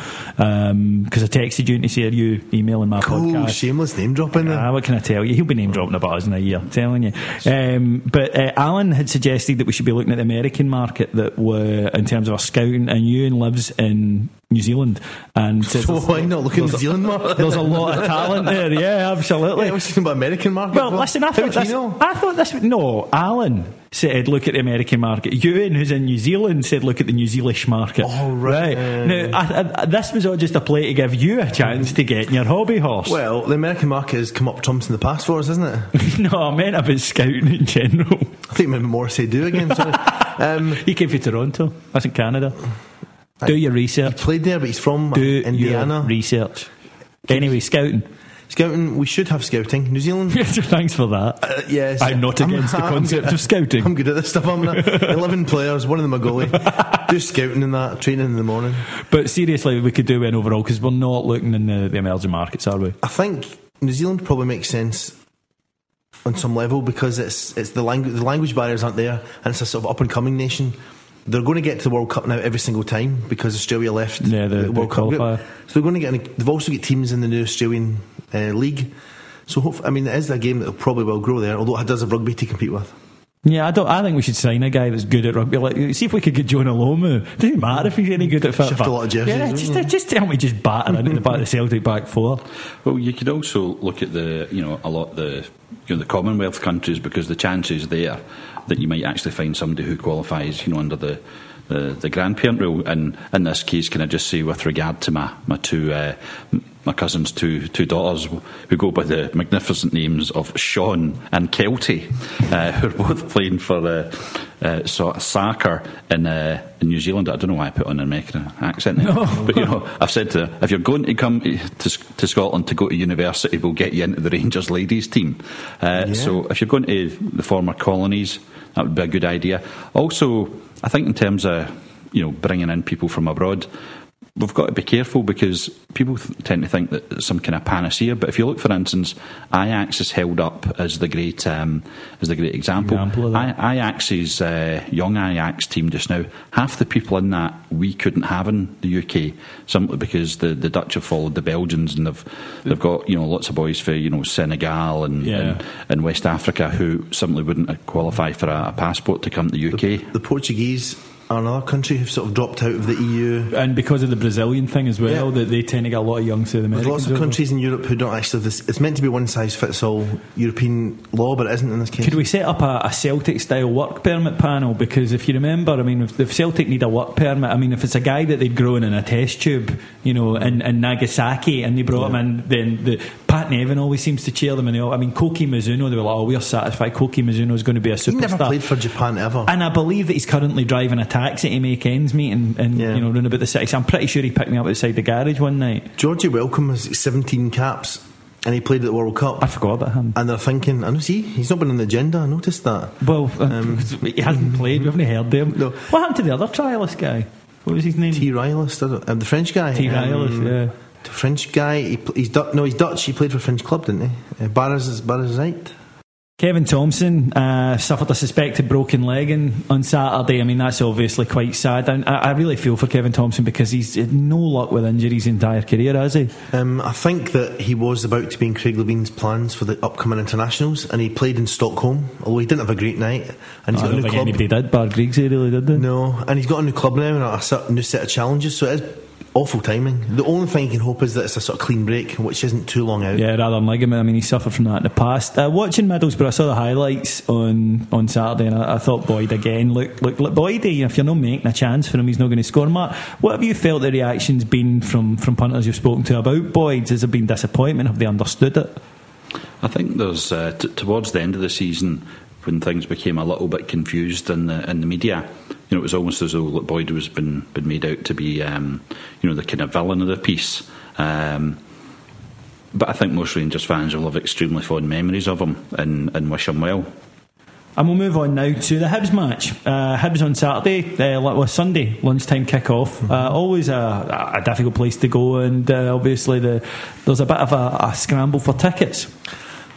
Because I texted you to say, "Are you emailing my Cool, podcast?" shameless name dropping. Ah, what can I tell you? He'll be name dropping about us in a year, telling you. Um, but uh, Alan had suggested that we should be looking at the American market that were in terms of our scouting, and Ewen lives in New Zealand, and so why not look at New Zealand market? There's a lot of talent there. Yeah, absolutely. Yeah, I was thinking about American market. Well, for- listen, I thought, this? I thought this. No, Alan said look at the American market. Ewen, who's in New Zealand, said look at the New Zealish market. Oh, right. Now, I, I, this was all just a play to give you a chance to get in your hobby horse. Well, the American market has come up trumps in the past for us, hasn't it? no, I meant about scouting in general. I think maybe Maurice Edu again. Sorry. um, He came from Toronto. That's in Canada. Do your research. He played there, but he's from Do Indiana. your research. Anyway, scouting. Scouting, we should have scouting. New Zealand. Thanks for that. Uh, yes, I'm not against the concept good- of scouting. I'm good at this stuff. I'm not. Eleven players, one of them a goalie. Do scouting in that, training in the morning. But seriously, we could do an overall because we're not looking in the, the emerging markets, are we? I think New Zealand probably makes sense on some level because it's it's the language the language barriers aren't there, and it's a sort of up and coming nation. They're going to get to the World Cup now every single time because Australia left Yeah, the- the World Cup group. qualifier. So they're going to get. They've also got teams in the new Australian uh, league. So hope, I mean, it is a game that will probably will grow there, although it does have rugby to compete with. Yeah, I don't. I think we should sign a guy that's good at rugby. Like, see if we could get Jonah Lomu. Doesn't matter if he's any good at football. Shift a lot of jerseys, Yeah, don't just, you? just tell me, just batter into the back of the Celtic back four. Well, you could also look at the, you know, a lot of the, you know, the Commonwealth countries because the chances there that you might actually find somebody who qualifies, you know, under the the, the grandparent rule. And in this case, can I just say, with regard to my my two uh, my cousin's two two daughters who go by the magnificent names of Sean and Kelty, uh, who are both playing for uh, uh, so, soccer in, uh, in New Zealand. I don't know why I put on an American accent, there. but you know, I've said to them, if you're going to come to, to Scotland to go to university, we'll get you into the Rangers ladies team. Uh, So if you're going to the former colonies, that would be a good idea. Also, I think in terms of you know bringing in people from abroad we've got to be careful because people th- tend to think that it's some kind of panacea. But if you look, for instance, Ajax is held up as the great um, as the great example. Example of that. I- Ajax's uh, young Ajax team just now, half the people in that we couldn't have in the UK simply because the, the Dutch have followed the Belgians and they've they've got you know lots of boys for you know Senegal and Yeah. and, and West Africa who simply wouldn't qualify for a, a passport to come to the UK. The Portuguese are another country who've sort of dropped out of the EU. And because of the Brazilian thing as well, Yeah. that they tend to get a lot of young South Americans. There's lots of over. countries in Europe who don't actually have this. It's meant to be one size fits all European law, but it isn't in this case. Could we set up a, a Celtic style work permit panel? Because if you remember, I mean, if, if Celtic need a work permit, I mean, if it's a guy that they'd grown in a test tube, you know, in, in Nagasaki, and they brought him in, then the Pat Nevin always seems to cheer them. And all, I mean, Koki Mizuno, they were like, oh, we're satisfied. Koki Mizuno is going to be a superstar. He never played for Japan ever. And I believe that he's currently driving a taxi to make ends meet and, and Yeah. you know, run about the city. So I'm pretty sure he picked me up outside the garage one night. Georgie Welcome has 17 caps and he played at the World Cup. I forgot about him. and they're thinking, I know, see, he's not been on the agenda. I noticed that. Well, uh, he hasn't played. We haven't heard him. Um, No. What happened to the other trialist guy? What was his name? T. Rylis, I um, the French guy. T. Rylis, um, yeah. The French guy, he, he's Du- no, he's Dutch. He played for a French club, didn't he? Uh, Barras is Barras. Kevin Thomson uh, suffered a suspected broken leg in, on Saturday. I mean, that's obviously quite sad. And I, I really feel for Kevin Thomson because he's had no luck with injuries his entire career, has he? Um, I think that he was about to be in Craig Levein's plans for the upcoming internationals, and he played in Stockholm. Although he didn't have a great night, and he's I got a don't new think club. anybody did. Bar Griggsy really did they? No, and he's got a new club now and a new set of challenges. So it is awful timing. The only thing you can hope is that it's a sort of clean break, which isn't too long out. Yeah, rather than ligament. I mean, he suffered from that in the past. Uh, watching Middlesbrough, I saw the highlights on, on Saturday, and I, I thought Boyd again. Look, look, look Boydie. If you're not making a chance for him, he's not going to score. Mark, what have you felt the reaction's been from from punters you've spoken to about Boyd? Has there been disappointment? Have they understood it? I think there's uh, t- towards the end of the season when things became a little bit confused in the in the media. You know, it was almost as though that Boyd was been been made out to be, um, you know, the kind of villain of the piece. Um, but I think most Rangers fans will have extremely fond memories of him and, and wish him well. And we'll move on now to the Hibs match. Uh, Hibs on Saturday, uh, well, Sunday, lunchtime kick-off. Uh, always a, a difficult place to go, and uh, obviously the, there's a bit of a, a scramble for tickets.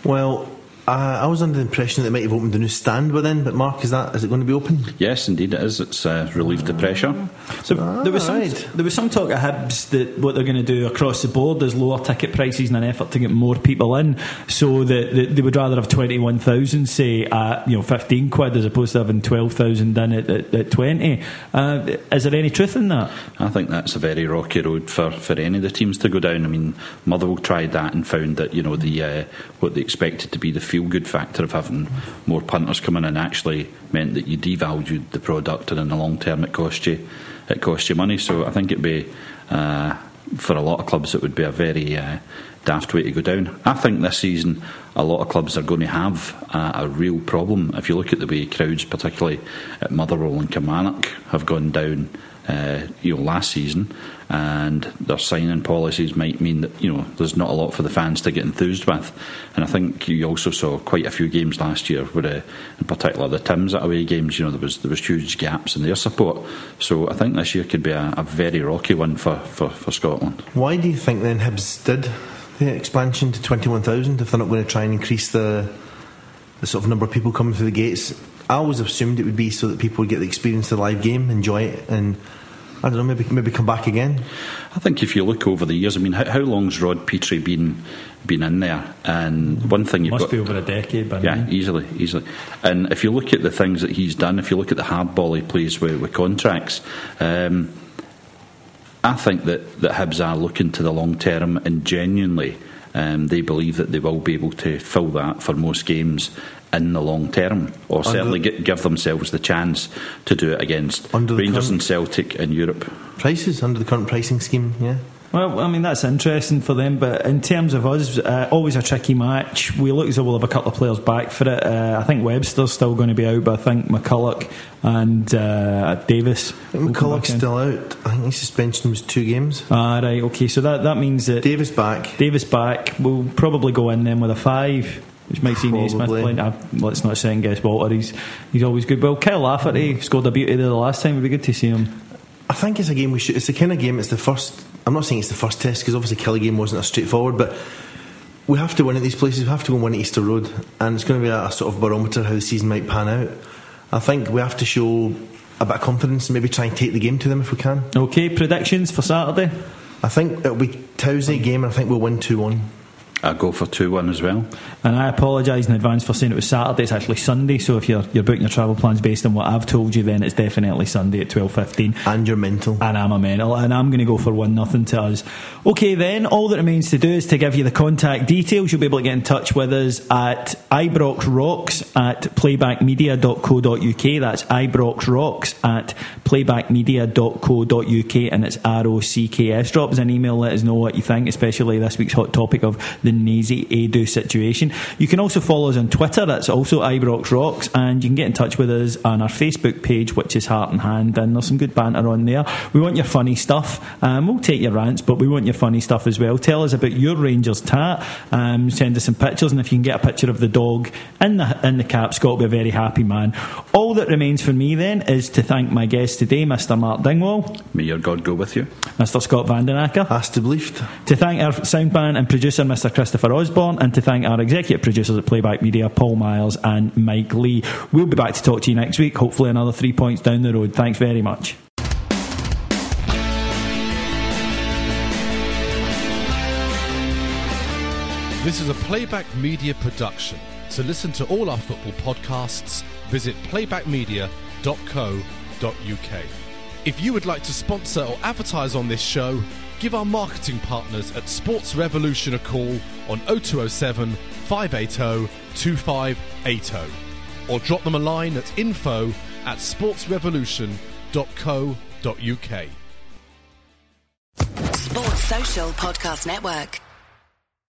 Well, uh, I was under the impression that they might have opened a new stand within, but Mark, is that is it going to be open? Yes, indeed it is. It's uh, relieved the pressure. So Ah, there was some right. there was some talk at Hibs that what they're going to do across the board is lower ticket prices in an effort to get more people in, so that, that they would rather have twenty one thousand say at you know fifteen quid as opposed to having twelve thousand in at, at, at twenty. Uh, is there any truth in that? I think that's a very rocky road for, for any of the teams to go down. I mean, Motherwell tried that and found that you know the uh, what they expected to be the feel good factor of having more punters coming in actually meant that you devalued the product, and in the long term it cost you it cost you money. So I think it'd be uh, for a lot of clubs it would be a very uh, daft way to go down. I think this season a lot of clubs are going to have a, a real problem. If you look at the way crowds, particularly at Motherwell and Kilmarnock, have gone down uh, you know, last season, and their signing policies might mean that you know there's not a lot for the fans to get enthused with. And I think you also saw quite a few games last year where, uh, in particular, the Tims at away games, you know, there was there was huge gaps in their support. So I think this year could be a, a very rocky one for, for, for Scotland. Why do you think then Hibs did the expansion to twenty one thousand if they're not going to try and increase the the sort of number of people coming through the gates? I always assumed it would be so that people would get the experience of the live game, enjoy it, and I don't know, maybe maybe come back again. I think if you look over the years, I mean, how, how long's Rod Petrie been been in there? And one thing you've Must got be over a decade, but Yeah, easily, easily. And if you look at the things that he's done, if you look at the hardball he plays with, with contracts, um, I think that, that Hibs are looking to the long term and genuinely um, they believe that they will be able to fill that for most games in the long term, or certainly gi- give themselves the chance to do it against Under the Rangers and Celtic in Europe. Prices under the current pricing scheme, yeah. Well, I mean that's interesting for them, but in terms of us, uh, always a tricky match. We look as though we'll have a couple of players back for it. Uh, I think Webster's still going to be out, but I think McCulloch and uh, Davis. I think McCulloch's still out. I think his suspension was two games. Ah, right, okay. So that that means that Davis back. Davis back. We'll probably go in then with a five, which might see Naismith Probably. playing. Uh, let's not second guess Walter. He's he's always good. Well, Kyle Lafferty scored a beauty there the last time. It'd be good to see him. I think it's a game we should. It's the kind of game. It's the first. I'm not saying it's the first test because obviously Killie game wasn't as straightforward, but we have to win at these places. We have to go and win at Easter Road, and it's going to be a, a sort of barometer how the season might pan out. I think we have to show a bit of confidence and maybe try and take the game to them if we can. Okay, predictions for Saturday. I think it'll be Towsy game, and I think we'll win two one. I go for 2 1 as well. And I apologise in advance for saying it was Saturday. It's actually Sunday. So if you're you're booking your travel plans based on what I've told you, then it's definitely Sunday at twelve fifteen. And you're mental. And I'm a mental, and I'm going to go for one nothing to us. Okay, then all that remains to do is to give you the contact details. You'll be able to get in touch with us at Ibrox Rocks at playbackmedia.co.uk. That's Ibrox Rocks at playbackmedia.co.uk, and it's R O C K S. Drop us an email, let us know what you think, especially this week's hot topic of the Nazy Adu situation. You can also follow us on Twitter. That's also Ibrox Rocks, and you can get in touch with us on our Facebook page, which is Heart and Hand, and there's some good banter on there. We want your funny stuff. Um, we'll take your rants, but we want your funny stuff as well. Tell us about your Rangers tat. Um, send us some pictures, and if you can get a picture of the dog in the in the cap, Scot will be a very happy man. All that remains for me then is to thank my guest today, Mr. Mark Dingwall, May your God go with you. Mr. Scot van den Akker. Has to believe. To thank our sound man and producer, Mr. Christopher Osborne, and to thank our executive producers at Playback Media, Paul Miles and Mike Lee. We'll be back to talk to you next week, hopefully another three points down the road. Thanks very much. This is a Playback Media production. To listen to all our football podcasts, visit playbackmedia.co.uk. If you would like to sponsor or advertise on this show, give our marketing partners at Sports Revolution a call on 0207 580 2580 or drop them a line at info at sportsrevolution.co.uk. Sports Social Podcast Network.